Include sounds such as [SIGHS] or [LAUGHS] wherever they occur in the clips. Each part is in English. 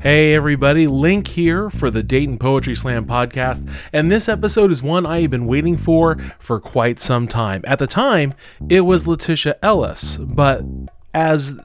Hey, everybody, Link here for the Dayton Poetry Slam podcast. And this episode is one I have been waiting for for quite some time. At the time, it was Latisha Ellis, but as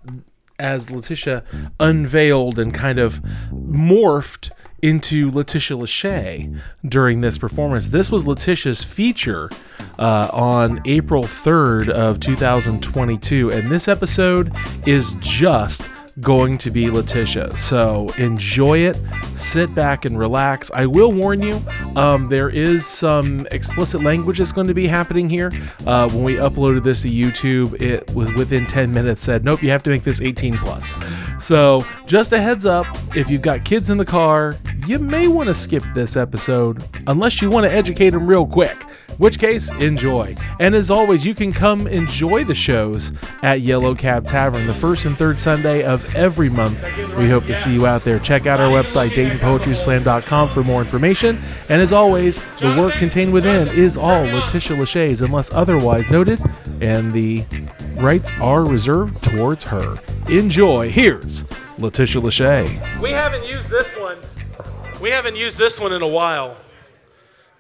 as Latisha unveiled and kind of morphed into Latisha Lashay during this performance. This was Latisha's feature uh, on April 3rd of 2022, and this episode is just going to be Latisha. So enjoy it, sit back and relax. I will warn you, um, there is some explicit language that's going to be happening here. Uh, when we uploaded this to YouTube, it was within 10 minutes said, nope, you have to make this 18 plus. So just a heads up, if you've got kids in the car, you may want to skip this episode unless you want to educate them real quick which case, enjoy. And as always, you can come enjoy the shows at Yellow Cab Tavern the first and third Sunday of every month. We hope to see you out there. Check out our website, DaytonPoetrySlam.com, for more information. And as always, the work contained within is all Latisha Lashay's unless otherwise noted, and the rights are reserved towards her. Enjoy. Here's Latisha Lashay. We haven't used this one. We haven't used this one in a while.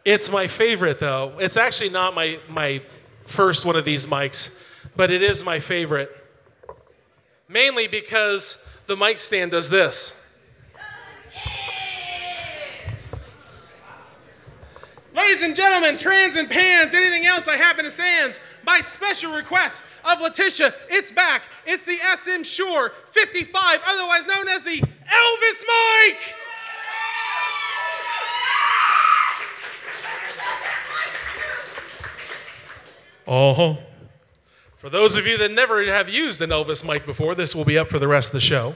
It's my favorite though. It's actually not my my first one of these mics, but it is my favorite. Mainly because the mic stand does this. Ladies and gentlemen, trans and pans, anything else I happen to sands, by special request of Latisha, it's back. It's the SM Shure 55, otherwise known as the Elvis mic. Uh huh. For those of you that never have used an Elvis mic before, this will be up for the rest of the show.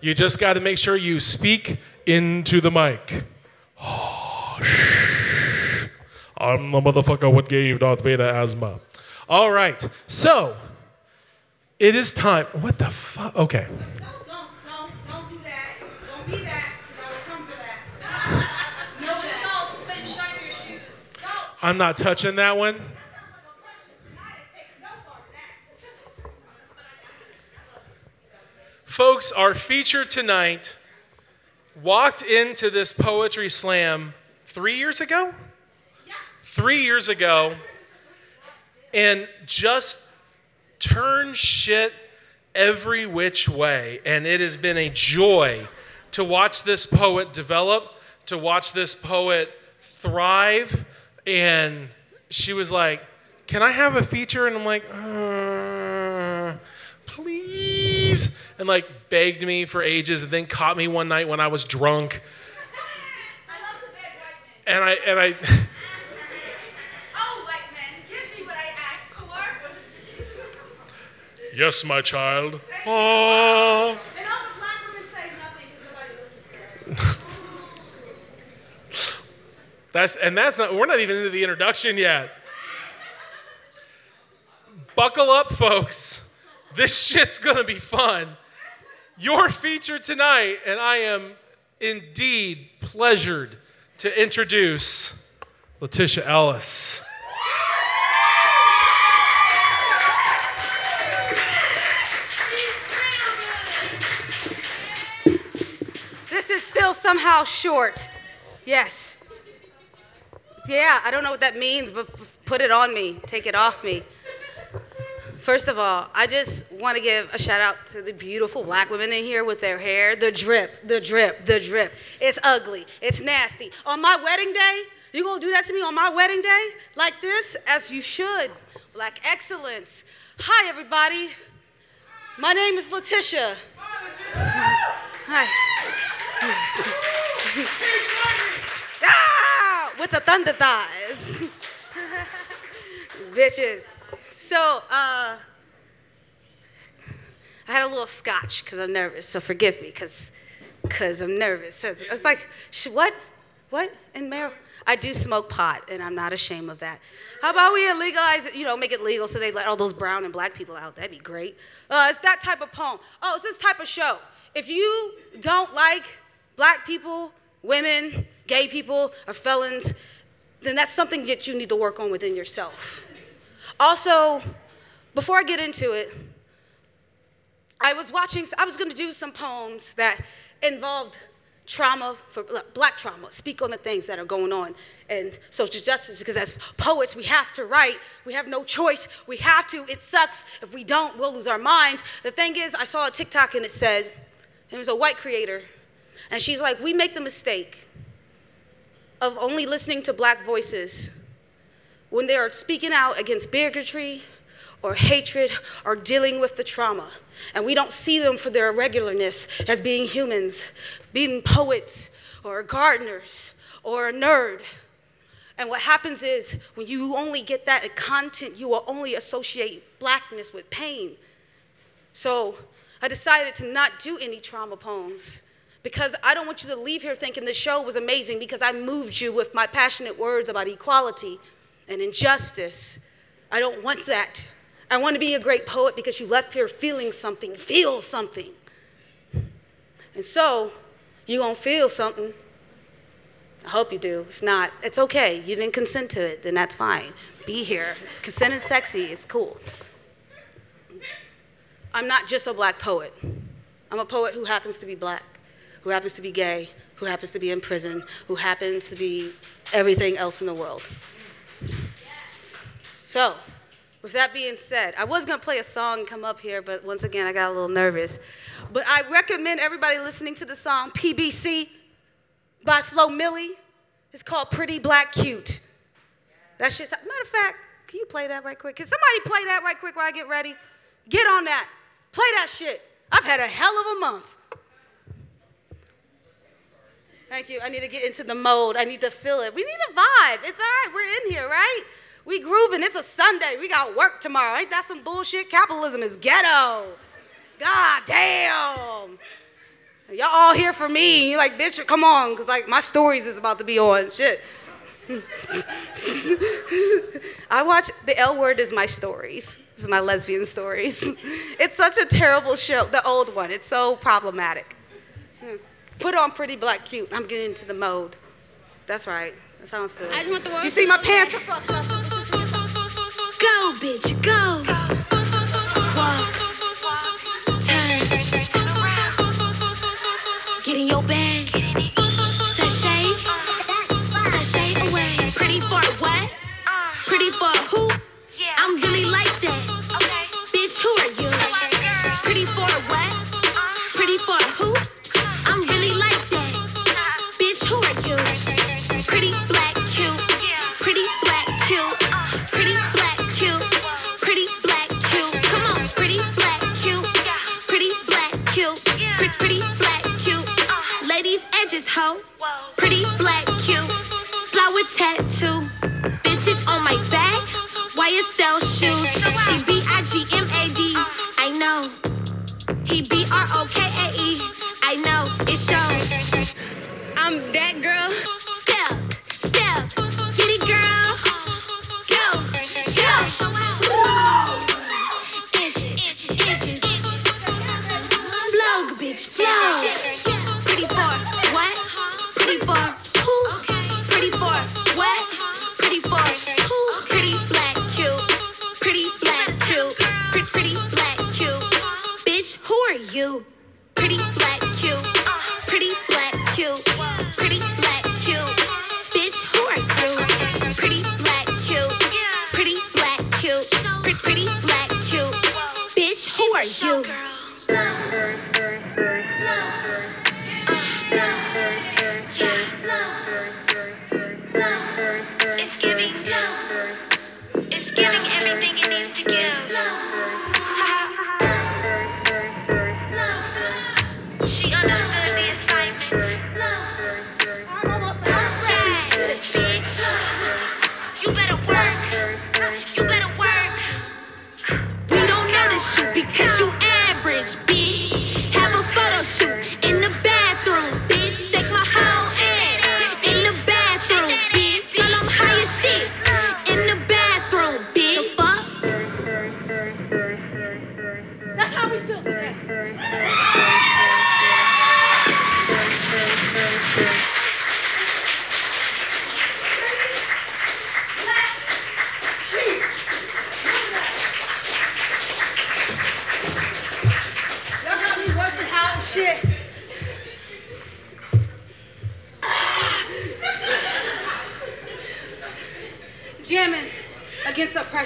You just got to make sure you speak into the mic. Oh. [SIGHS] I'm the motherfucker what gave Darth Vader asthma. All right, so it is time. What the fuck? Okay. Don't, don't, don't do that. Don't be that, because I will come for that. [LAUGHS] no, spit shine your shoes. No. I'm not touching that one. Folks, our feature tonight walked into this poetry slam three years ago? Yeah. Three years ago, and just turned shit every which way. And it has been a joy to watch this poet develop, to watch this poet thrive. And she was like, Can I have a feature? And I'm like, uh, Please. And like begged me for ages and then caught me one night when I was drunk. I love the big white man. And I, and I, [LAUGHS] Oh, white man, give me what I asked for. [LAUGHS] yes, my child. Oh. And all the black women say nothing because nobody listens to them. [LAUGHS] That's and that's not we're not even into the introduction yet. Buckle up, folks. This shit's gonna be fun. Your feature tonight, and I am indeed pleasured to introduce Latisha Ellis. This is still somehow short. Yes. Yeah, I don't know what that means, but put it on me. Take it off me. First of all, I just want to give a shout out to the beautiful black women in here with their hair. The drip, the drip, the drip. It's ugly. It's nasty. On my wedding day, you gonna do that to me on my wedding day? Like this? As you should. Black excellence. Hi, everybody. My name is Latisha. Hi. [LAUGHS] ah, with the thunder thighs. [LAUGHS] Bitches. So, uh, I had a little scotch because I'm nervous, so forgive me because cause I'm nervous. It's like, what? What? And Meryl? I do smoke pot, and I'm not ashamed of that. How about we legalize it, you know, make it legal so they let all those brown and black people out? That'd be great. Uh, it's that type of poem. Oh, it's this type of show. If you don't like black people, women, gay people, or felons, then that's something that you need to work on within yourself. Also, before I get into it, I was watching, I was going to do some poems that involved trauma for black trauma, speak on the things that are going on and social justice because as poets we have to write, we have no choice, we have to, it sucks. If we don't, we'll lose our minds. The thing is, I saw a TikTok and it said, it was a white creator, and she's like, we make the mistake of only listening to black voices when they are speaking out against bigotry or hatred or dealing with the trauma. And we don't see them for their irregularness as being humans, being poets or gardeners or a nerd. And what happens is when you only get that content, you will only associate blackness with pain. So I decided to not do any trauma poems because I don't want you to leave here thinking the show was amazing because I moved you with my passionate words about equality and injustice. I don't want that. I want to be a great poet because you left here feeling something, feel something. And so, you're going to feel something. I hope you do. If not, it's okay. You didn't consent to it, then that's fine. Be here. It's consent is sexy, it's cool. I'm not just a black poet. I'm a poet who happens to be black, who happens to be gay, who happens to be in prison, who happens to be everything else in the world. So, with that being said, I was gonna play a song and come up here, but once again, I got a little nervous. But I recommend everybody listening to the song PBC by Flo Milli. It's called Pretty Black Cute. That shit's, matter of fact, can you play that right quick? Can somebody play that right quick while I get ready? Get on that. Play that shit. I've had a hell of a month. Thank you. I need to get into the mode. I need to feel it. We need a vibe. It's all right. We're in here, right? We grooving. It's a Sunday. We got work tomorrow. Ain't that some bullshit? Capitalism is ghetto. God damn. Y'all all here for me. You're like, bitch, come on, because like my stories is about to be on. Shit. [LAUGHS] I watch The L Word is my stories. This is my lesbian stories. [LAUGHS] It's such a terrible show, the old one. It's so problematic. Put on Pretty Black Cute. I'm getting into the mode. That's right. That's how I feel. I just want the world You see my pants are fucked up. Go, bitch, go. Are you? It's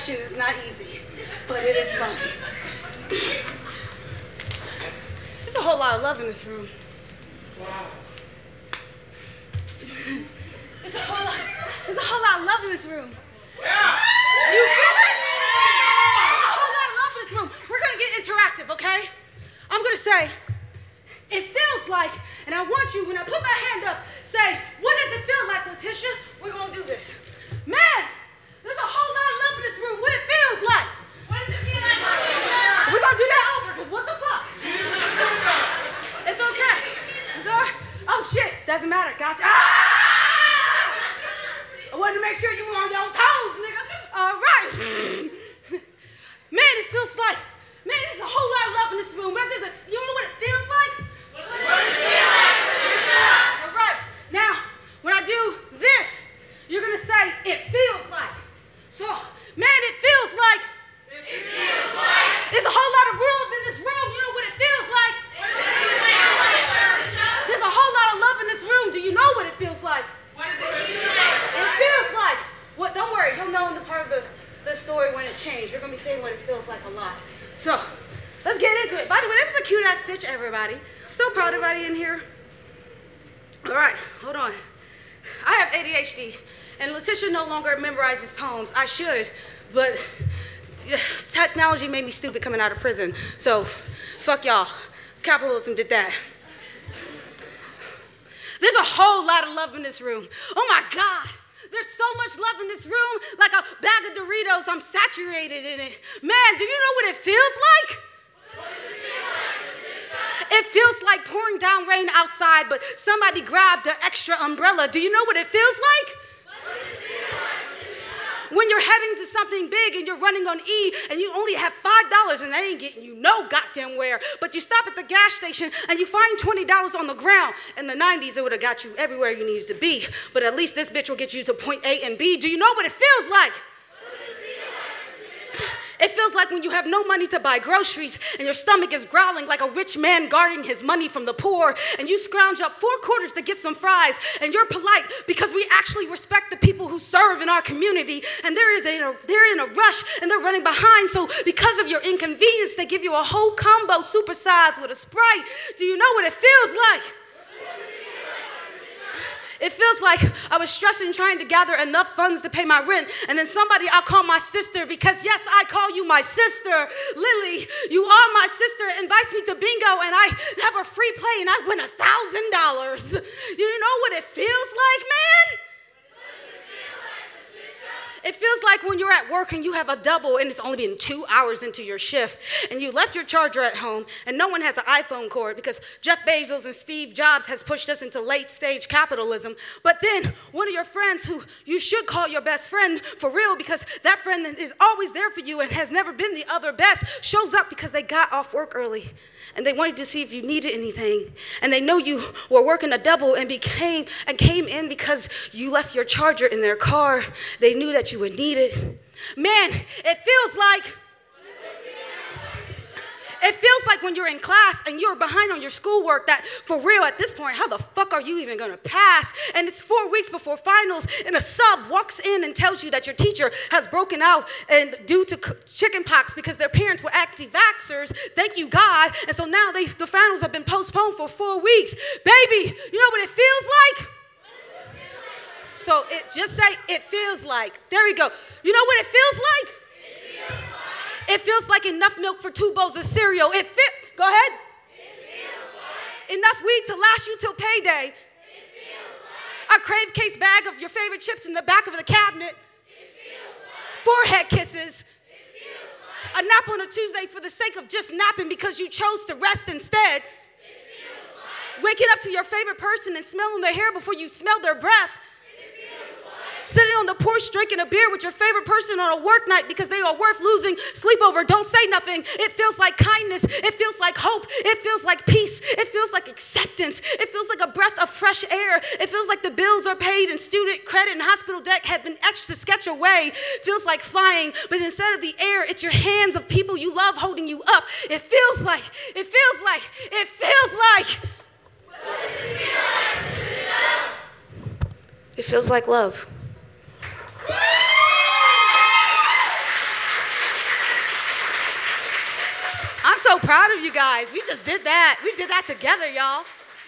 oppression is not easy, but it is fun. There's a whole lot of love in this room. There's a whole lot, there's a whole lot of love in this room. Yeah. You feel it? There's a whole lot of love in this room. We're gonna get interactive, okay? I'm gonna say, it feels like, and I want you, when I put my hand up, say, what does it feel like, Latisha? We're gonna do this. Man, there's a whole lot of love in this room. What it feels like. What does it feel like? We're gonna do that over, because what the fuck? it's okay. It's all right. Oh shit, doesn't matter. Gotcha. Ah! I wanted to make sure you were on your toes, nigga. All right. [LAUGHS] Man, it feels like, man, there's a whole lot of love in this room. But there's a, you know what it feels like? What does it feel like? All right. Now, when I do this, you're gonna say it feels like. So, man, it feels like. It feels like. There's a whole lot of love in this room. You know what it feels like? There's a whole lot of love in this room. Do you know what it feels like? It feels like. What? Don't worry. You'll know in the part of the, the story when it changed. You're gonna be saying what it feels like a lot. So, let's get into it. By the way, that was a cute ass pitch, everybody. I'm so proud of everybody in here. All right, hold on. I have ADHD, and Latisha no longer memorizes poems. I should, but technology made me stupid coming out of prison. So, fuck y'all. Capitalism did that. There's a whole lot of love in this room. Oh my God. There's so much love in this room, like a bag of Doritos. I'm saturated in it. Man, do you know what it feels like? It feels like pouring down rain outside, but somebody grabbed an extra umbrella. Do you know what it feels like? When you're heading to something big and you're running on E and you only have $5 and that ain't getting you no goddamn where, but you stop at the gas station and you find $20 on the ground. In the 90s, it would have got you everywhere you needed to be, but at least this bitch will get you to point A and B. Do you know what it feels like? It feels like when you have no money to buy groceries and your stomach is growling like a rich man guarding his money from the poor, and you scrounge up four quarters to get some fries, and you're polite because we actually respect the people who serve in our community, and there is a, they're in a rush and they're running behind. So because of your inconvenience, they give you a whole combo supersized with a sprite. Do you know what it feels like? It feels like I was stressing trying to gather enough funds to pay my rent, and then somebody I'll call my sister because, yes, I call you my sister. Lily, you are my sister, invites me to bingo, and I have a free play, and I win a thousand dollars. You know what it feels like, man? It feels like when you're at work and you have a double and it's only been two hours into your shift and you left your charger at home and no one has an iPhone cord because Jeff Bezos and Steve Jobs has pushed us into late stage capitalism. But then one of your friends who you should call your best friend for real? Because that friend is always there for you and has never been the other best shows up because they got off work early and they wanted to see if you needed anything. And they know you were working a double and became and came in because you left your charger in their car. They knew that you would need it man it feels like it feels like when you're in class and you're behind on your schoolwork that for real at this point, how the fuck are you even gonna pass? And it's four weeks before finals, and a sub walks in and tells you that your teacher has broken out and due to chickenpox because their parents were anti-vaxxers. Thank you, God. And so now they, the finals have been postponed for four weeks. Baby, you know what it feels like? So it just say it feels like. There we go. You know what it feels like? It feels like it feels like enough milk for two bowls of cereal. It fit. Go ahead. Enough weed to last you till payday. A crave case bag of your favorite chips in the back of the cabinet. Forehead kisses. A nap on a Tuesday for the sake of just napping because you chose to rest instead. Waking up to your favorite person and smelling their hair before you smell their breath. Sitting on the porch drinking a beer with your favorite person on a work night because they are worth losing sleep over. Don't say nothing. It feels like kindness. It feels like hope. It feels like peace. It feels like acceptance. It feels like a breath of fresh air. It feels like the bills are paid and student credit and hospital debt have been etched to sketch away. It feels like flying, but instead of the air, it's your hands of people you love holding you up. It feels like, it feels like, it feels like. What does it feel like? It feels like love. I'm so proud of you guys. We just did that. We did that together, y'all.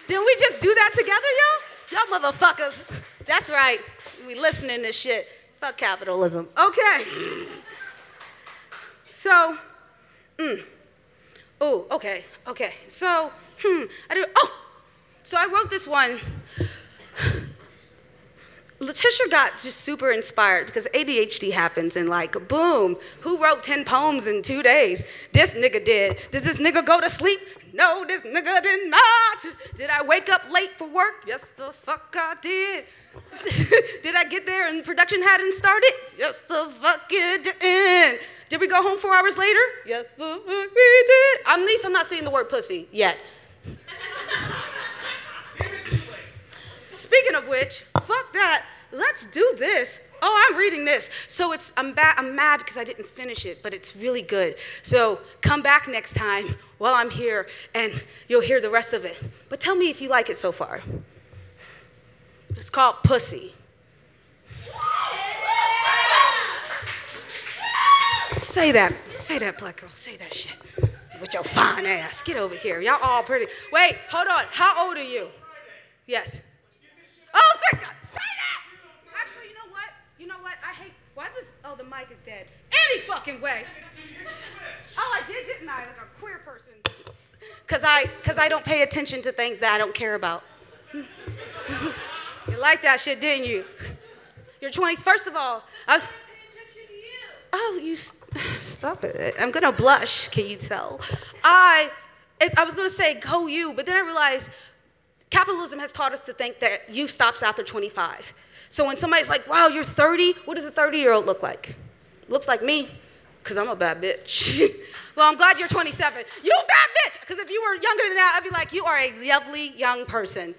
Did we just do that together, y'all? Y'all motherfuckers. That's right. We listening to shit. Fuck capitalism. Okay. [LAUGHS] so, mm. Oh, okay, okay. So, hmm, I do. Oh, so I wrote this one. Latisha got just super inspired because ADHD happens and like boom, who wrote 10 poems in two days? This nigga did. Does this nigga go to sleep? No, this nigga did not. Did I wake up late for work? Yes, the fuck I did. [LAUGHS] did I get there and production hadn't started? Yes, the fuck it did. Did we go home four hours later? Yes, the fuck we did. At least I'm not saying the word pussy yet. [LAUGHS] Speaking of which, fuck that. Let's do this. Oh, I'm reading this. So it's I'm bad I'm mad because I didn't finish it, but it's really good. So come back next time while I'm here and you'll hear the rest of it. But tell me if you like it so far. It's called Pussy. Say that. Say that, black girl. Say that shit. With your fine ass. Get over here. Y'all all pretty. Wait, hold on. How old are you? Yes. Oh, thank God. Say that. Actually, you know what? You know what? I hate. Why? Oh, the mic is dead. Any fucking way. Oh, I did, didn't I? Like a queer person. Cause I, cause I don't pay attention to things that I don't care about. [LAUGHS] you like that shit, didn't you? Your 20s. First of all, I was. Oh, you [SIGHS] stop it. I'm gonna blush, can you tell? I I was gonna say go you, but then I realized capitalism has taught us to think that youth stops after 25. So when somebody's like, wow, you're 30, what does a 30 year old look like? Looks like me, because I'm a bad bitch. [LAUGHS] well, I'm glad you're 27. You bad bitch! Because if you were younger than that, I'd be like, you are a lovely young person.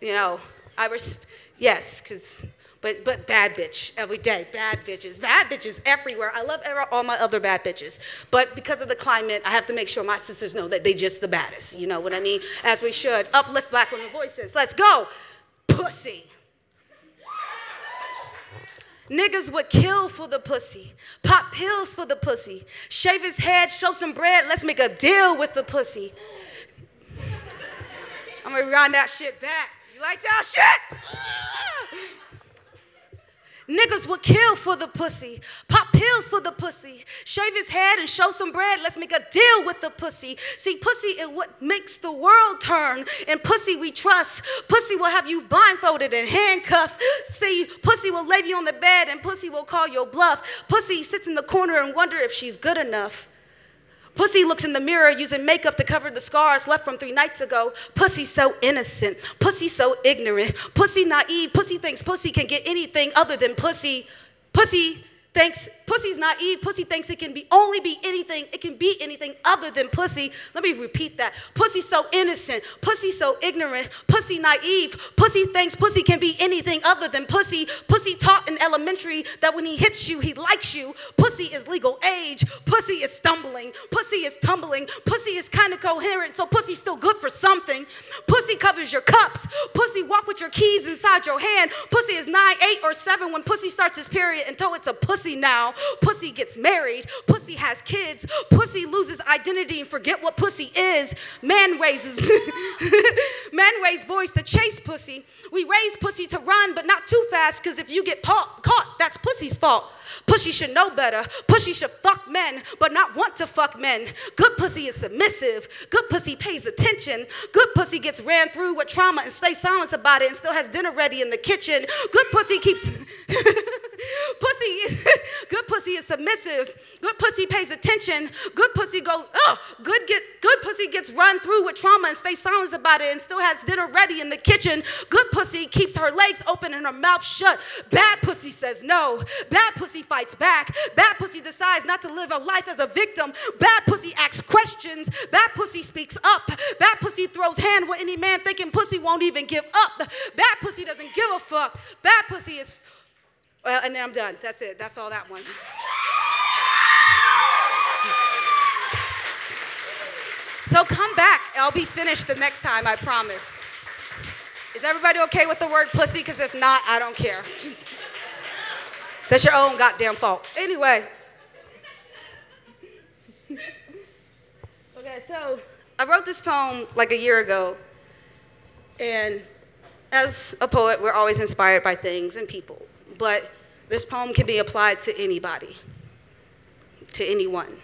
You know, I res- yes, because but but bad bitch every day. Bad bitches. Bad bitches everywhere. I love all my other bad bitches. But because of the climate, I have to make sure my sisters know that they just the baddest. You know what I mean? As we should. Uplift black women voices. Let's go. Pussy. Niggas would kill for the pussy, pop pills for the pussy, shave his head, show some bread, let's make a deal with the pussy. I'm gonna run that shit back. You like that shit? Niggas would kill for the pussy, pop pills for the pussy, shave his head and show some bread. Let's make a deal with the pussy. See, pussy is what makes the world turn, and pussy we trust. Pussy will have you blindfolded and handcuffs. See, pussy will lay you on the bed, and pussy will call your bluff. Pussy sits in the corner and wonder if she's good enough. Pussy looks in the mirror using makeup to cover the scars left from three nights ago. Pussy so innocent. Pussy so ignorant. Pussy naive. Pussy thinks pussy can get anything other than pussy. Pussy thinks pussy's naive. Pussy thinks it can be only be anything. It can be anything other than pussy. Let me repeat that. Pussy so innocent. Pussy so ignorant. Pussy naive. Pussy thinks pussy can be anything other than pussy. Pussy taught in elementary that when he hits you, he likes you. Pussy is legal age. Pussy is stumbling. Pussy is tumbling. Pussy is kind of coherent, so pussy's still good for something. Pussy covers your cups. Pussy walk with your keys inside your hand. Pussy is nine, eight, or seven when pussy starts his period until it's a pussy now. Pussy gets married. Pussy has kids. Pussy loses identity and forget what pussy is. Man raises [LAUGHS] men raise boys to chase pussy. We raise pussy to run, but not too fast, because if you get pa- caught, that's pussy's fault. Pussy should know better. Pussy should fuck men, but not want to fuck men. Good pussy is submissive. Good pussy pays attention. Good pussy gets ran through with trauma and stays silent about it and still has dinner ready in the kitchen. Good pussy keeps. [LAUGHS] pussy is pussy is submissive. Good pussy pays attention. Good pussy goes, oh, good get good pussy gets run through with trauma and stays silent about it and still has dinner ready in the kitchen. Good pussy keeps her legs open and her mouth shut. Bad pussy says no. Bad pussy fights back. Bad pussy decides not to live a life as a victim. Bad pussy asks questions. Bad pussy speaks up. Bad pussy throws hand with any man thinking pussy won't even give up. Bad pussy doesn't give a fuck. Bad pussy is well, and then I'm done. That's it. That's all that one. So come back. I'll be finished the next time, I promise. Is everybody okay with the word pussy? Because if not, I don't care. [LAUGHS] That's your own goddamn fault. Anyway. Okay, so I wrote this poem like a year ago, and as a poet, we're always inspired by things and people. But this poem can be applied to anybody, to anyone.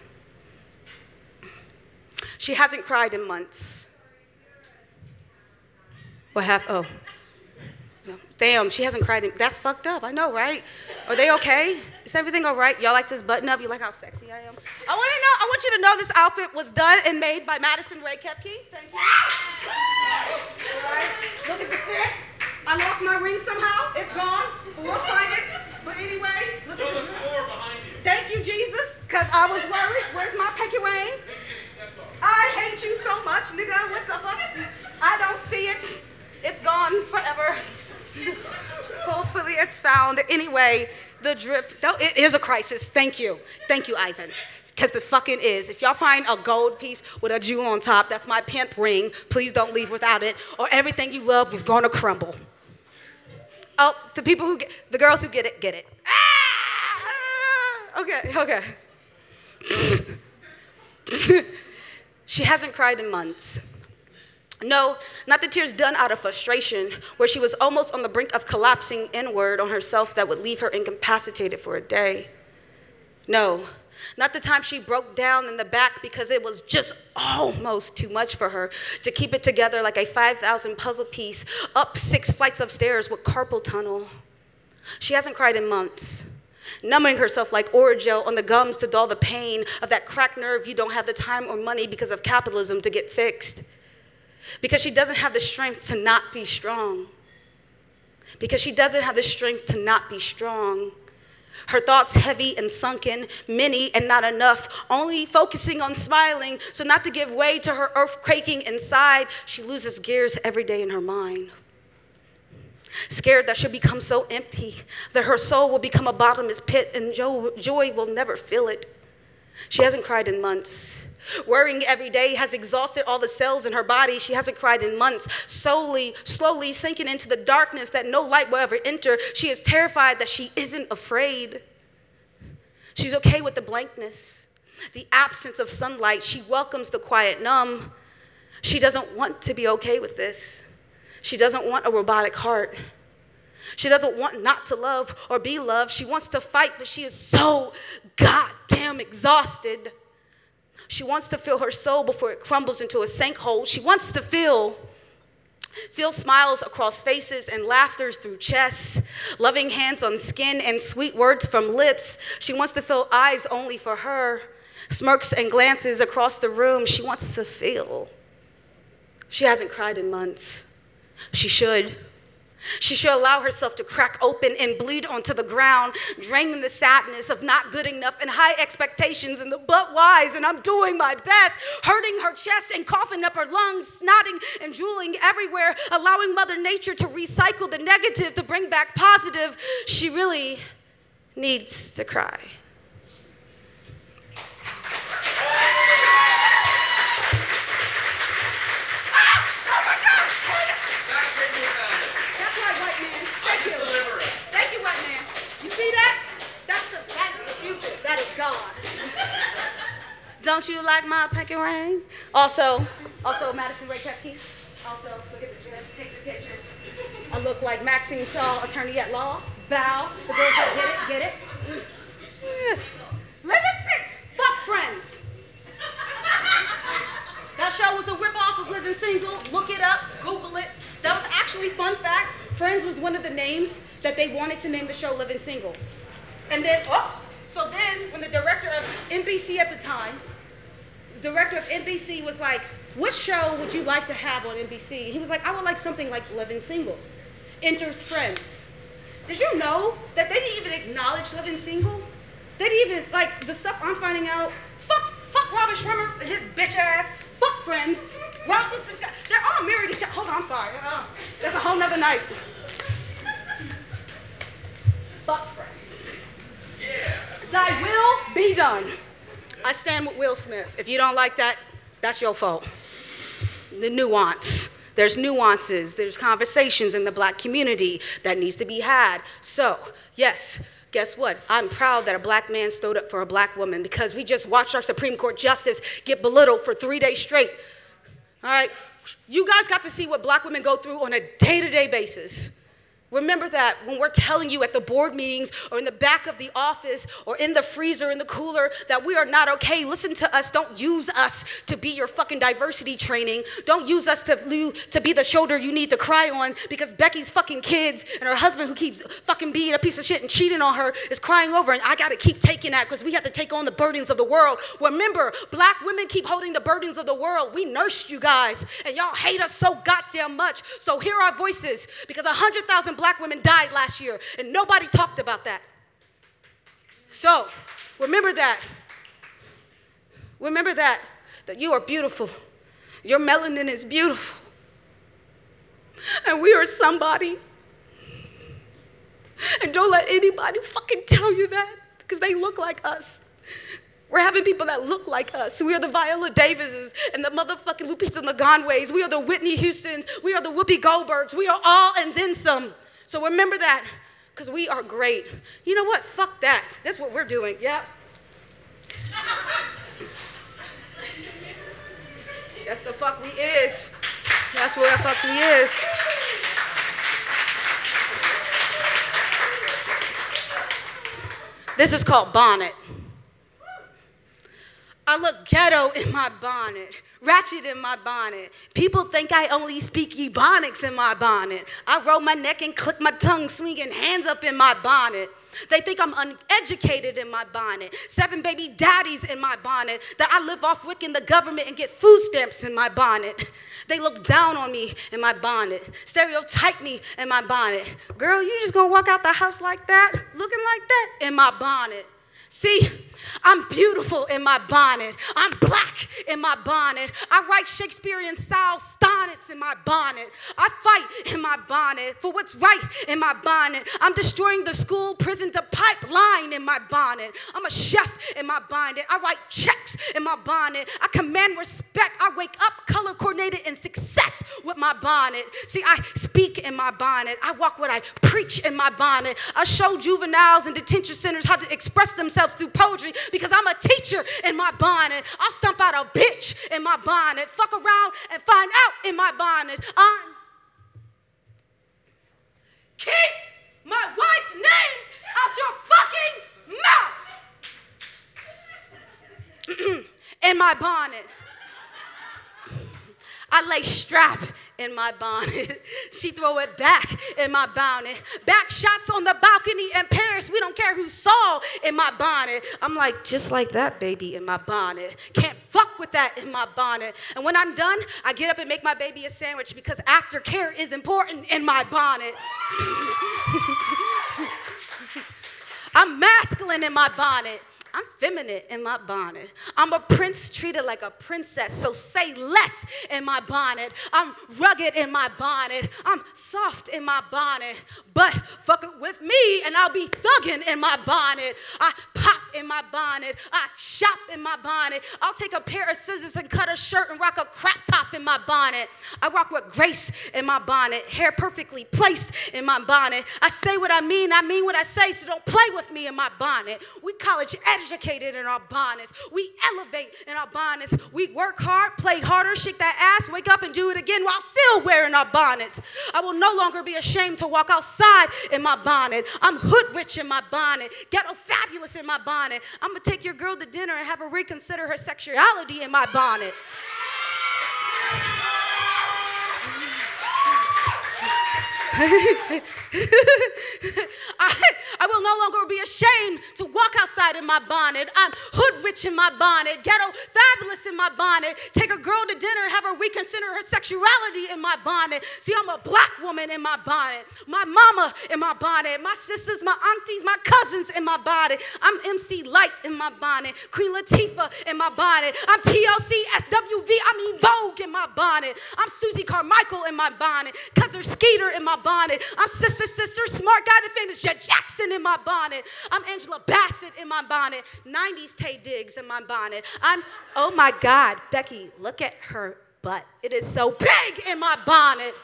She hasn't cried in months. What happened? Oh. Damn, she hasn't cried. In, that's fucked up. I know, right? Are they okay? Is everything all right? Y'all like this button up? You like how sexy I am? I want to know. I want you to know this outfit was done and made by Madison Ray Kepke. Thank you. All right. Look at the fit. I lost my ring somehow. It's gone. But we'll find it. But anyway, look at the floor behind you. Thank you, Jesus, because I was worried. Where's my pinky ring? I hate you so much, nigga. What the fuck? I don't see it. It's gone forever. Hopefully it's found. Anyway, the drip. No, it is a crisis. Thank you. Thank you, Ivan. Because the fucking is. If y'all find a gold piece with a jewel on top, that's my pimp ring. Please don't leave without it, or everything you love is gonna crumble. Oh, the people who get, the girls who get it, get it. Ah! Okay, okay. [LAUGHS] she hasn't cried in months. No, not the tears done out of frustration, where she was almost on the brink of collapsing inward on herself that would leave her incapacitated for a day. No, not the time she broke down in the back because it was just almost too much for her to keep it together like a 5,000 puzzle piece up six flights of stairs with carpal tunnel. She hasn't cried in months numbing herself like Orajel on the gums to dull the pain of that cracked nerve you don't have the time or money because of capitalism to get fixed because she doesn't have the strength to not be strong. Because she doesn't have the strength to not be strong. Her thoughts heavy and sunken, many and not enough, only focusing on smiling so not to give way to her earth quaking inside. She loses gears every day in her mind. Scared that she'll become so empty that her soul will become a bottomless pit and joy will never fill it. She hasn't cried in months. Worrying every day has exhausted all the cells in her body. She hasn't cried in months. Slowly, slowly sinking into the darkness that no light will ever enter. She is terrified that she isn't afraid. She's okay with the blankness, the absence of sunlight. She welcomes the quiet numb. She doesn't want to be okay with this. She doesn't want a robotic heart. She doesn't want not to love or be loved. She wants to fight, but she is so goddamn exhausted. She wants to feel her soul before it crumbles into a sinkhole. She wants to feel Feel smiles across faces and laughters through chests, loving hands on skin and sweet words from lips. She wants to feel eyes only for her, smirks and glances across the room. She wants to feel. She hasn't cried in months. She should. She should allow herself to crack open and bleed onto the ground, draining the sadness of not good enough and high expectations and the but whys, and I'm doing my best, hurting her chest and coughing up her lungs, snotting and drooling everywhere, allowing Mother Nature to recycle the negative to bring back positive. She really needs to cry. Don't you like my pinky ring? Also, also Madison Ray Kepke. Also, look at the drip, take the pictures. I look like Maxine Shaw, attorney at law. Bow. The girls that get it, get it. Yes. Live it sick. Fuck friends. That show was a ripoff of Living Single. Look it up, Google it. That was actually fun fact. Friends was one of the names that they wanted to name the show Living Single. And then, oh, so then when the director of NBC at the time director of NBC was like, "What show would you like to have on NBC?" He was like, "I would like something like Living Single." Enters Friends. Did you know that they didn't even acknowledge Living Single? They didn't even like the stuff I'm finding out. Fuck, fuck Robert Schwimmer and his bitch ass. Fuck Friends. Ross is this guy. They're all married each other. Hold on, I'm sorry. Uh, that's a whole nother night. Fuck Friends. Yeah. Thy will be done. I stand with Will Smith. If you don't like that, that's your fault. The nuance. There's nuances, there's conversations in the black community that needs to be had. So, yes, guess what? I'm proud that a black man stood up for a black woman because we just watched our Supreme Court justice get belittled for three days straight. All right? You guys got to see what black women go through on a day to day basis. Remember that when we're telling you at the board meetings or in the back of the office or in the freezer, in the cooler, that we are not okay. Listen to us. Don't use us to be your fucking diversity training. Don't use us to, to be the shoulder you need to cry on because Becky's fucking kids and her husband, who keeps fucking being a piece of shit and cheating on her, is crying over. And I got to keep taking that because we have to take on the burdens of the world. Remember, black women keep holding the burdens of the world. We nursed you guys and y'all hate us so goddamn much. So hear our voices because a 100,000 black women died last year, and nobody talked about that. So, remember that. Remember that, that you are beautiful. Your melanin is beautiful. And we are somebody. And don't let anybody fucking tell you that because they look like us. We're having people that look like us. We are the Viola Davises and the motherfucking Lupita Nyong'o's. We are the Whitney Houstons. We are the Whoopi Goldbergs. We are all and then some. So remember that because we are great. You know what? Fuck that. That's what we're doing. Yep. That's the fuck we is. That's where the fuck we is. This is called bonnet. I look ghetto in my bonnet, ratchet in my bonnet. People think I only speak Ebonics in my bonnet. I roll my neck and click my tongue, swinging hands up in my bonnet. They think I'm uneducated in my bonnet. Seven baby daddies in my bonnet. That I live off wicking the government and get food stamps in my bonnet. They look down on me in my bonnet. Stereotype me in my bonnet. Girl, you just gonna walk out the house like that, looking like that in my bonnet. See, I'm beautiful in my bonnet. I'm black in my bonnet. I write Shakespearean style sonnets in my bonnet. I fight in my bonnet for what's right in my bonnet. I'm destroying the school prison to pipeline in my bonnet. I'm a chef in my bonnet. I write checks in my bonnet. I command respect. I wake up color coordinated in success with my bonnet. See, I speak in my bonnet. I walk what I preach in my bonnet. I show juveniles and detention centers how to express themselves through poetry because I'm a teacher in my bonnet. I'll stump out a bitch in my bonnet. Fuck around and find out in my bonnet. I'm. Keep my wife's name out your fucking mouth. [CLEARS THROAT] in my bonnet. I lay strap in my bonnet. [LAUGHS] she throw it back in my bonnet. Back shots on the balcony in Paris. We don't care who saw in my bonnet. I'm like, just like that, baby, in my bonnet. Can't fuck with that in my bonnet. And when I'm done, I get up and make my baby a sandwich because aftercare is important in my bonnet. [LAUGHS] I'm masculine in my bonnet. Feminine in my bonnet. I'm a prince treated like a princess, so say less in my bonnet. I'm rugged in my bonnet. I'm soft in my bonnet. But fuck it with me and I'll be thugging in my bonnet. I pop in my bonnet. I shop in my bonnet. I'll take a pair of scissors and cut a shirt and rock a crop top in my bonnet. I rock with grace in my bonnet. Hair perfectly placed in my bonnet. I say what I mean. I mean what I say, so don't play with me in my bonnet. We college educated in our bonnets. We elevate in our bonnets. We work hard, play harder, shake that ass, wake up and do it again while still wearing our bonnets. I will no longer be ashamed to walk outside in my bonnet. I'm hood rich in my bonnet, ghetto fabulous in my bonnet. I'm gonna take your girl to dinner and have her reconsider her sexuality in my bonnet. I, I will no longer be ashamed to walk outside in my bonnet. I'm hood rich in my bonnet, ghetto fabulous in my bonnet. Take a girl to dinner have her reconsider her sexuality in my bonnet. See, I'm a black woman in my bonnet. My mama in my bonnet. My sisters, my aunties, my cousins in my bonnet. I'm MC Lyte in my bonnet. Queen Latifah in my bonnet. I'm TLC SWV, I mean Vogue in my bonnet. I'm Susie Carmichael in my bonnet. Cousin Skeeter in my bonnet bonnet. I'm Sister Sister, smart guy, the famous Jet Jackson in my bonnet. I'm Angela Bassett in my bonnet. 90s Taye Diggs in my bonnet. I'm, oh my God, Becky, look at her butt. It is so big in my bonnet.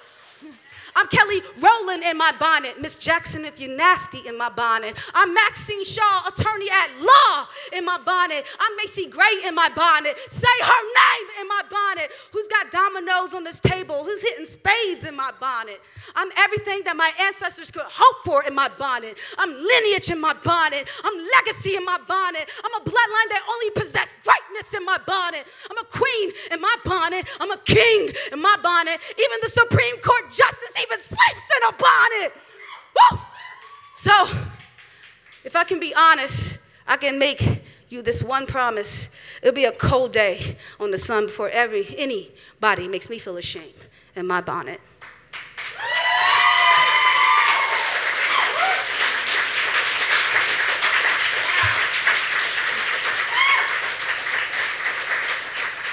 I'm Kelly Rowland in my bonnet. Miss Jackson, if you're nasty in my bonnet. I'm Maxine Shaw, attorney at law in my bonnet. I'm Macy Gray in my bonnet. Say her name in my bonnet. Who's got dominoes on this table? Who's hitting spades in my bonnet? I'm everything that my ancestors could hope for in my bonnet. I'm lineage in my bonnet. I'm legacy in my bonnet. I'm a bloodline that only possessed greatness in my bonnet. I'm a queen in my bonnet. I'm a king in my bonnet. Even the Supreme Court justice even sleeps in a bonnet. Woo! So, if I can be honest, I can make you this one promise. It'll be a cold day on the sun before every anybody makes me feel ashamed in my bonnet.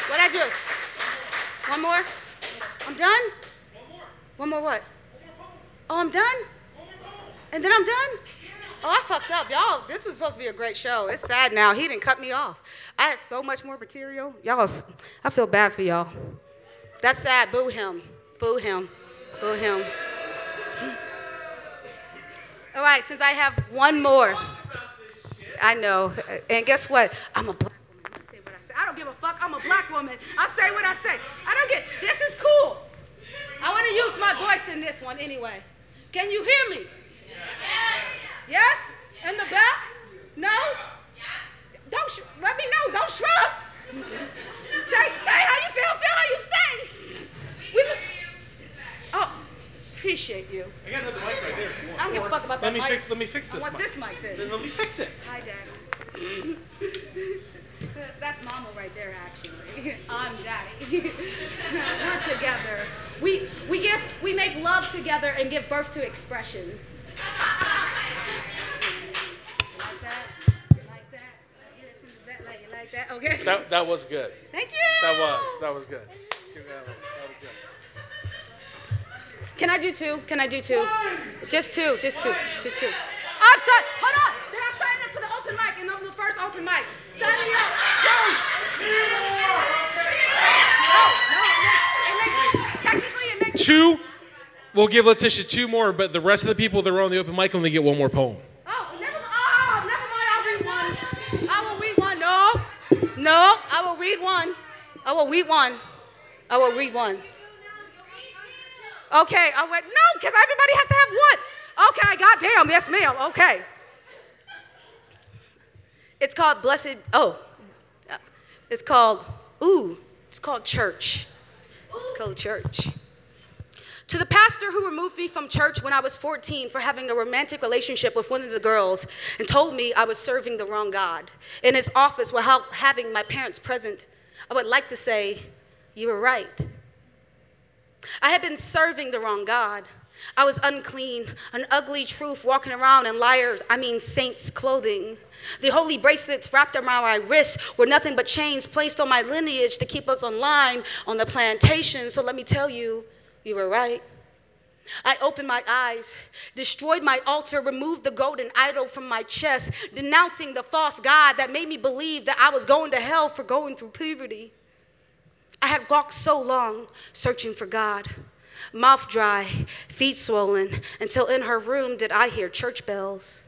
What'd I do? One more? I'm done? One more what? Oh, I'm done? And then I'm done? Oh, I fucked up. Y'all, this was supposed to be a great show. It's sad now. He didn't cut me off. I had so much more material. Y'all, I feel bad for y'all. That's sad. Boo him. Boo him. Boo him. All right, since I have one more. I know. And guess what? I'm a black woman. I say what I say. I don't give a fuck. I'm a black woman. I say what I say. I don't get. This is cool. I want to use my voice in this one anyway. Can you hear me? Yes? In the back? No? Don't sh- let me know. Don't shrug. say, say how you feel. Feel how you say. We, oh, appreciate you. I got another mic right there. if you want. I don't give a fuck about that mic. Let me mic. fix. Let me fix I this want mic. this mic then. Then let me fix it. Hi, Daddy. [LAUGHS] [LAUGHS] That's Mama right there, actually. [LAUGHS] I'm Daddy. [LAUGHS] We're together. We we give we make love together and give birth to expression. Like that? Like that? Like from the back, like you like that? Okay. That that was good. Thank you. That was that was good. Give me that one. That was good. Can I do two? Can I do two? Just two. Just two. Just two. I'm sorry. Hold on. Then I'm signing up for the open mic, and I'm the first open mic. Two. We'll give Latisha two more, but the rest of the people that were on the open mic only get one more poem. Oh, never, oh, oh, never mind. I'll read one. I will read one. No, no. I will read one. I will read one. I will read one. Okay, I went, no, because everybody has to have one. Okay, goddamn, yes, ma'am. Okay. It's called Blessed, oh, it's called, ooh, it's called church. It's called church. To the pastor who removed me from church when I was 14 for having a romantic relationship with one of the girls and told me I was serving the wrong God. In his office without having my parents present, I would like to say, You were right. I had been serving the wrong God. I was unclean, an ugly truth walking around in liars, I mean saints' clothing. The holy bracelets wrapped around my wrists were nothing but chains placed on my lineage to keep us online on the plantation. So let me tell you, you were right. I opened my eyes, destroyed my altar, removed the golden idol from my chest, denouncing the false God that made me believe that I was going to hell for going through puberty. I had walked so long searching for God, mouth dry, feet swollen, until in her room did I hear church bells.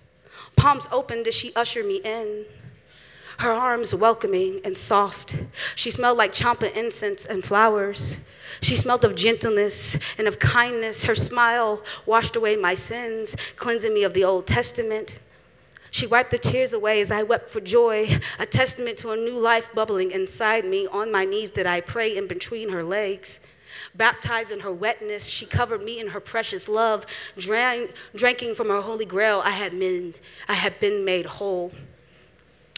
Palms open did she usher me in. Her arms welcoming and soft. She smelled like champa incense and flowers. She smelled of gentleness and of kindness. Her smile washed away my sins, cleansing me of the Old Testament. She wiped the tears away as I wept for joy, a testament to a new life bubbling inside me. On my knees did I pray in between her legs. Baptized in her wetness, she covered me in her precious love, drank, drinking from her holy grail. I had been, I had been made whole.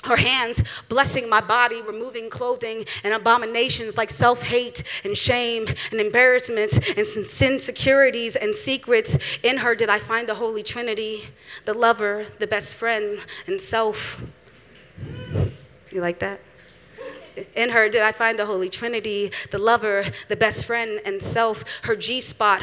Her hands blessing my body, removing clothing and abominations like self hate and shame and embarrassment and insecurities and secrets. In her did I find the Holy Trinity, the lover, the best friend, and self. You like that? In her did I find the Holy Trinity, the lover, the best friend, and self. Her G spot,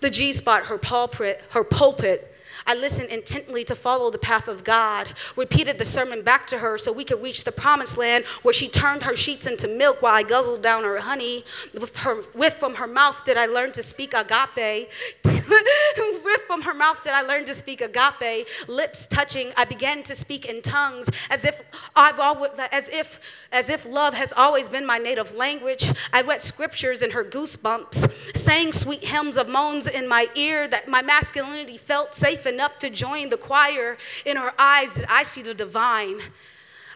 the G spot, her pulpit, her pulpit. I listened intently to follow the path of God, repeated the sermon back to her so we could reach the promised land where she turned her sheets into milk while I guzzled down her honey. With her whiff from her mouth did I learn to speak agape. [LAUGHS] whiff from her mouth did I learn to speak agape. Lips touching, I began to speak in tongues as if I've always, as if as if love has always been my native language. I read scriptures in her goosebumps, sang sweet hymns of moans in my ear that my masculinity felt safe enough to join the choir. In her eyes did I see the divine.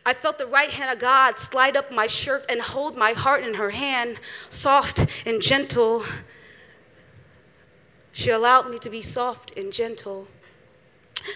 I felt the right hand of God slide up my shirt and hold my heart in her hand, soft and gentle. She allowed me to be soft and gentle.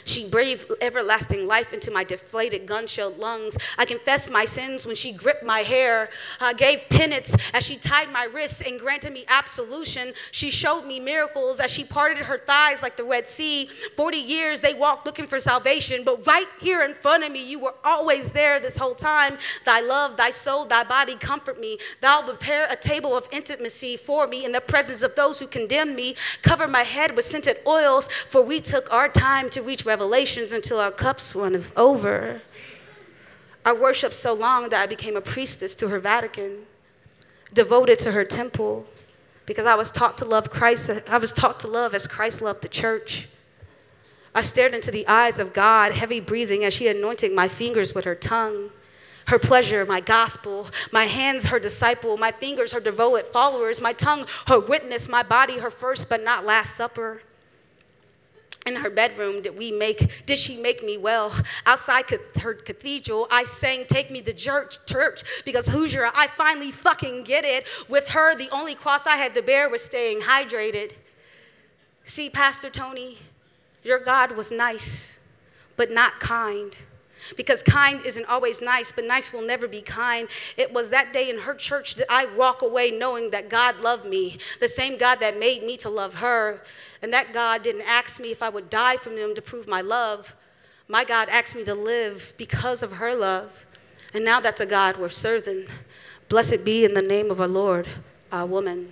She breathed everlasting life into my deflated gun lungs. I confessed my sins when she gripped my hair, uh, gave penance as she tied my wrists and granted me absolution. She showed me miracles as she parted her thighs like the Red Sea. 40 years they walked looking for salvation, but right here in front of me, you were always there this whole time. Thy love, thy soul, thy body comfort me. Thou prepare a table of intimacy for me in the presence of those who condemn me. Cover my head with scented oils, for we took our time to reach revelations until our cups run over. I worshiped so long that I became a priestess to her Vatican, devoted to her temple, because I was taught to love Christ. I was taught to love as Christ loved the church. I stared into the eyes of God, heavy breathing, as she anointed my fingers with her tongue. Her pleasure, my gospel, my hands, her disciple, my fingers, her devoted followers, my tongue, her witness, my body, her first but not last supper in her bedroom did we make did she make me well? Outside her cathedral i sang take me to church church because Hozier i finally fucking get it. With her the only cross i had to bear was staying hydrated. See pastor tony your god was nice but not kind because kind isn't always nice, but nice will never be kind. It was that day in her church that I walk away knowing that God loved me, the same God that made me to love her. And that God didn't ask me if I would die from them to prove my love. My God asked me to live because of her love. And now that's a God we're serving. Blessed be in the name of our Lord, our woman.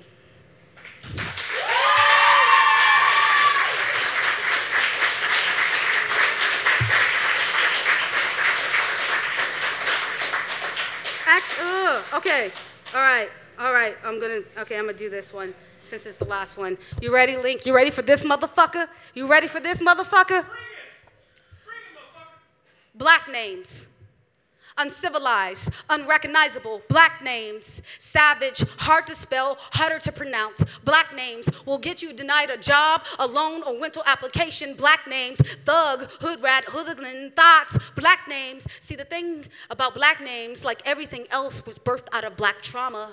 Okay. All right. All right. I'm gonna. Okay. I'm gonna do this one since it's the last one. You ready, Link? You ready for this motherfucker? You ready for this motherfucker? Bring it. Bring it, motherfucker. Black names uncivilized, unrecognizable, black names, savage, hard to spell, harder to pronounce. Black names will get you denied a job, a loan, or rental application. Black names, thug, hood rat, hooligan, thoughts, black names. See, the thing about black names, like everything else, was birthed out of black trauma.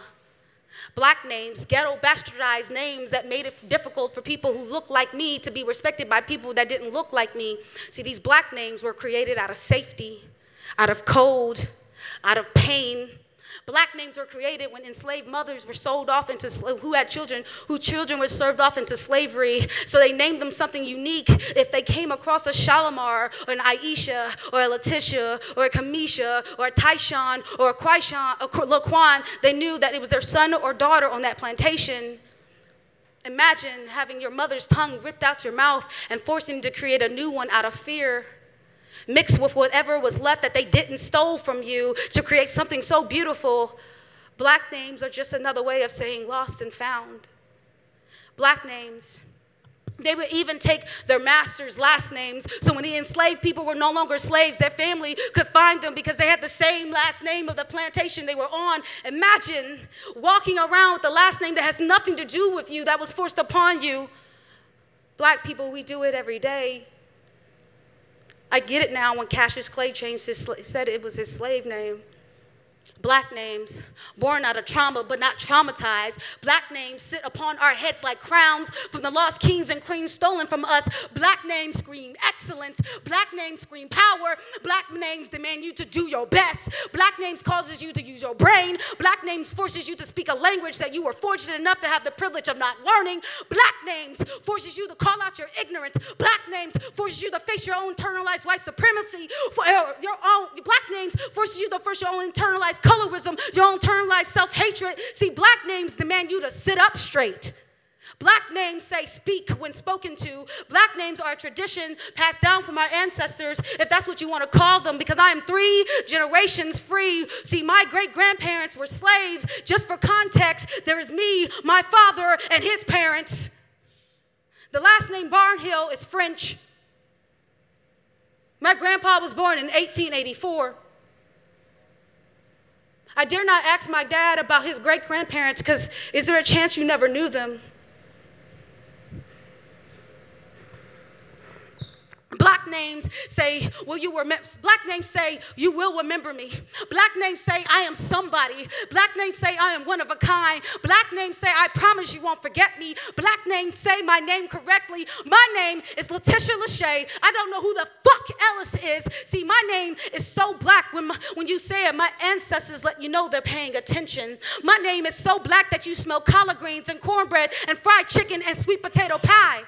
Black names, ghetto bastardized names that made it difficult for people who look like me to be respected by people that didn't look like me. See, these black names were created out of safety out of cold, out of pain. Black names were created when enslaved mothers were sold off into who had children, whose children were served off into slavery. So they named them something unique. If they came across a Shalimar or an Aisha or a Latisha or a Kamisha or a Tyshawn or a Quaishan or Laquan, they knew that it was their son or daughter on that plantation. Imagine having your mother's tongue ripped out your mouth and forcing to create a new one out of fear mixed with whatever was left that they didn't stole from you to create something so beautiful. Black names are just another way of saying lost and found. Black names. They would even take their master's last names. So when the enslaved people were no longer slaves, their family could find them because they had the same last name of the plantation they were on. Imagine walking around with the last name that has nothing to do with you, that was forced upon you. Black people, we do it every day. I get it now when Cassius Clay changed his, said it was his slave name. Black names, born out of trauma but not traumatized. Black names sit upon our heads like crowns from the lost kings and queens stolen from us. Black names scream excellence. Black names scream power. Black names demand you to do your best. Black names causes you to use your brain. Black names forces you to speak a language that you were fortunate enough to have the privilege of not learning. Black names forces you to call out your ignorance. Black names forces you to face your own internalized white supremacy. For your own black names forces you to face your own internalized colorism, your own internalized self hatred. See, black names demand you to sit up straight. Black names say speak when spoken to. Black names are a tradition passed down from our ancestors, if that's what you want to call them, because I am three generations free. See, my great grandparents were slaves. Just for context, there is me, my father, and his parents. The last name Barnhill is French. My grandpa was born in 1884. I dare not ask my dad about his great grandparents because is there a chance you never knew them? Black names say, will you remember? Black names say, you will remember me. Black names say, I am somebody. Black names say, I am one of a kind. Black names say, I promise you won't forget me. Black names say my name correctly. My name is Latisha Lashay. I don't know who the fuck Ellis is. See, my name is so black when, my, when you say it, my ancestors let you know they're paying attention. My name is so black that you smell collard greens and cornbread and fried chicken and sweet potato pie.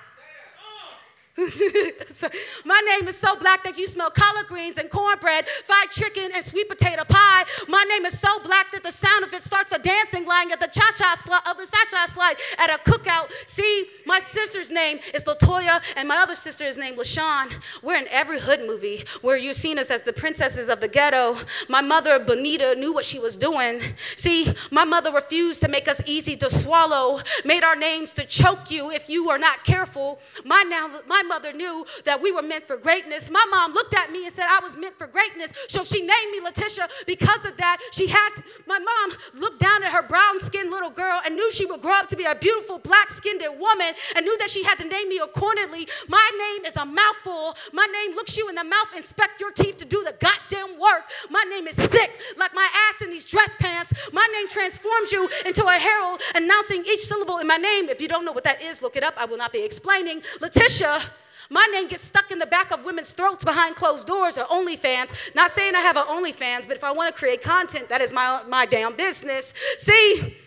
[LAUGHS] My name is so black that you smell collard greens and cornbread, fried chicken and sweet potato pie. My name is so black that the sound of it starts a dancing line at the cha-cha slide, of the cha-cha slide at a cookout. See, my sister's name is Latoya, and my other sister is named LaShawn. We're in every hood movie where you've seen us as the princesses of the ghetto. My mother, Bonita, knew what she was doing. See, my mother refused to make us easy to swallow, made our names to choke you if you are not careful. My now, my mother knew that we were meant for greatness. My mom looked at me and said I was meant for greatness. So she named me Latisha because of that. She had, my mom looked down at her brown skinned little girl and knew she would grow up to be a beautiful black skinned woman and knew that she had to name me accordingly. My name is a mouthful. My name looks you in the mouth, inspect your teeth to do the goddamn work. My name is thick, like my ass in these dress pants. My name transforms you into a herald announcing each syllable in my name. If you don't know what that is, look it up. I will not be explaining. Latisha. My name gets stuck in the back of women's throats behind closed doors or OnlyFans. Not saying I have an OnlyFans, but if I want to create content, that is my, my damn business. See,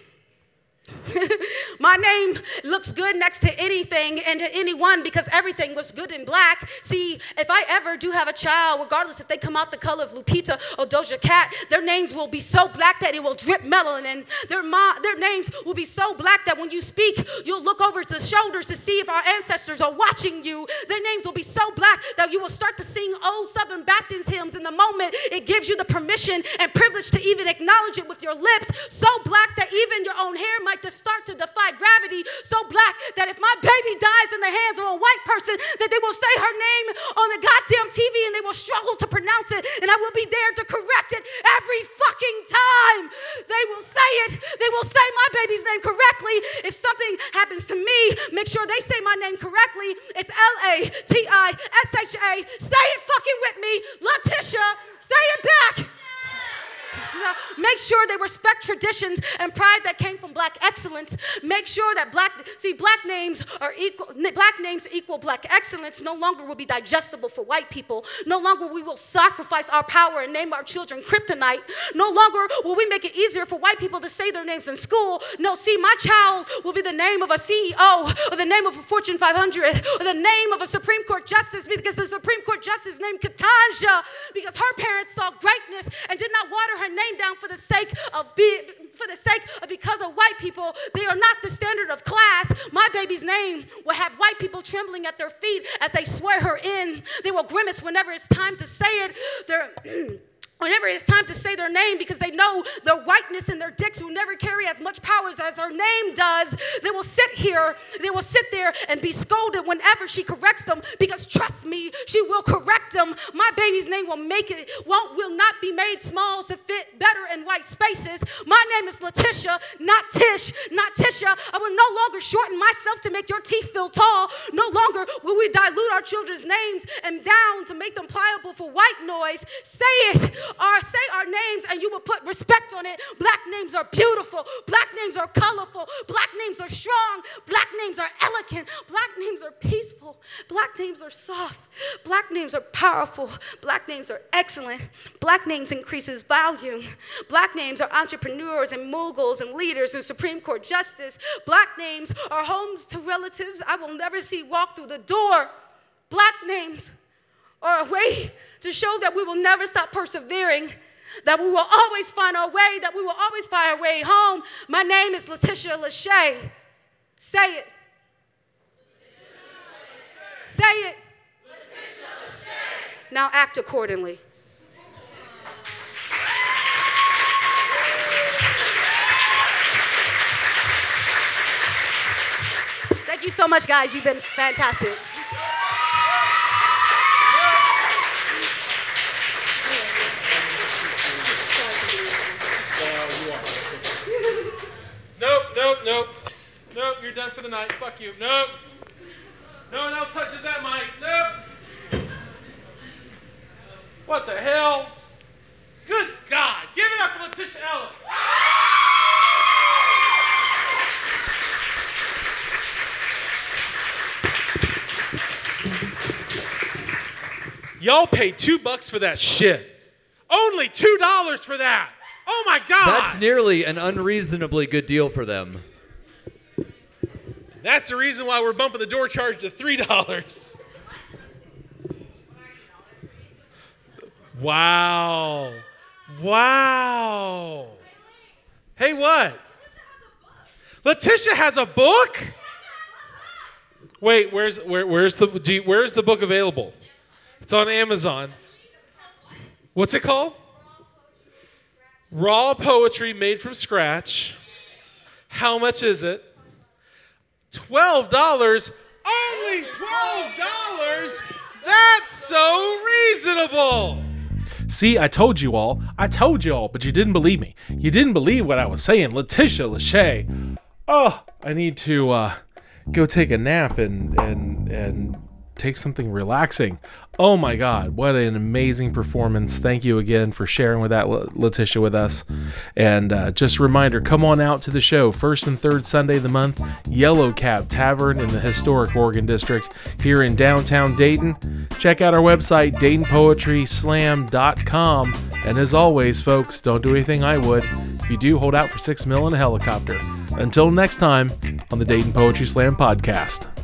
[LAUGHS] my name looks good next to anything and to anyone because everything looks good in black. See, if I ever do have a child, regardless if they come out the color of Lupita or Doja Cat, their names will be so black that it will drip melanin. Their, mo- their names will be so black that when you speak, you'll look over the shoulders to see if our ancestors are watching you. Their names will be so black that you will start to sing old Southern Baptist hymns in the moment it gives you the permission and privilege to even acknowledge it with your lips. So black that even your own hair might to start to defy gravity. So black that if my baby dies in the hands of a white person, that they will say her name on the goddamn TV and they will struggle to pronounce it, and I will be there to correct it every fucking time. They will say it. They will say my baby's name correctly. If something happens to me, make sure they say my name correctly. It's L A T I S H A. Say it fucking with me, Latisha. Say it back. [LAUGHS] Make sure they respect traditions and pride that came from black excellence. Make sure that black, see, black names are equal, black names equal black excellence no longer will be digestible for white people. No longer we will sacrifice our power and name our children kryptonite. No longer will we make it easier for white people to say their names in school. No, see, my child will be the name of a CEO or the name of a Fortune 500 or the name of a Supreme Court justice because the Supreme Court justice named Ketanji because her parents saw greatness and did not water her name down for the sake of being for the sake of because of white people. They are not the standard of class. My baby's name will have white people trembling at their feet as they swear her in. They will grimace whenever it's time to say it. They're [CLEARS THROAT] Whenever it's time to say their name, because they know their whiteness and their dicks will never carry as much powers as her name does, they will sit here, they will sit there and be scolded whenever she corrects them, because trust me, she will correct them. My baby's name will make it, won't, will not be made small to fit better in white spaces. My name is Latisha, not Tish, not Tisha. I will no longer shorten myself to make your teeth feel tall. No longer will we dilute our children's names and down to make them pliable for white noise. Say it or say our names and you will put respect on it. Black names are beautiful. Black names are colorful. Black names are strong. Black names are elegant. Black names are peaceful. Black names are soft. Black names are powerful. Black names are excellent. Black names increases value. Black names are entrepreneurs and moguls and leaders and Supreme Court justice. Black names are homes to relatives I will never see walk through the door. Black names are a way to show that we will never stop persevering, that we will always find our way, that we will always find our way home. My name is Latisha Lashay. Say it. Say it. Now act accordingly. Thank you so much, guys. You've been fantastic. Nope, nope, nope. You're done for the night. Fuck you. Nope. No one else touches that mic. Nope. What the hell? Good God. Give it up for Latisha Ellis. Y'all paid two bucks for that shit. Only two dollars for that. Oh my God. That's nearly an unreasonably good deal for them. That's the reason why we're bumping the door charge to three dollars. Wow. Wow. Hey, what? Latisha has a book? Wait, where's where, where's the do you- where's the book available? It's on Amazon. What's it called? Raw poetry made from scratch. How much is it? Twelve dollars. Only twelve dollars. That's so reasonable. See, I told you all. I told you all, but you didn't believe me. You didn't believe what I was saying. Latisha Lashay. Oh, I need to uh, go take a nap and and and take something relaxing. Oh my God, what an amazing performance! Thank you again for sharing with that, Latisha, with us. And uh, just a reminder come on out to the show, first and third Sunday of the month, Yellow Cab Tavern in the historic Oregon District here in downtown Dayton. Check out our website, DaytonPoetrySlam.com. And as always, folks, don't do anything I would. If you do, hold out for six mil in a helicopter. Until next time on the Dayton Poetry Slam podcast.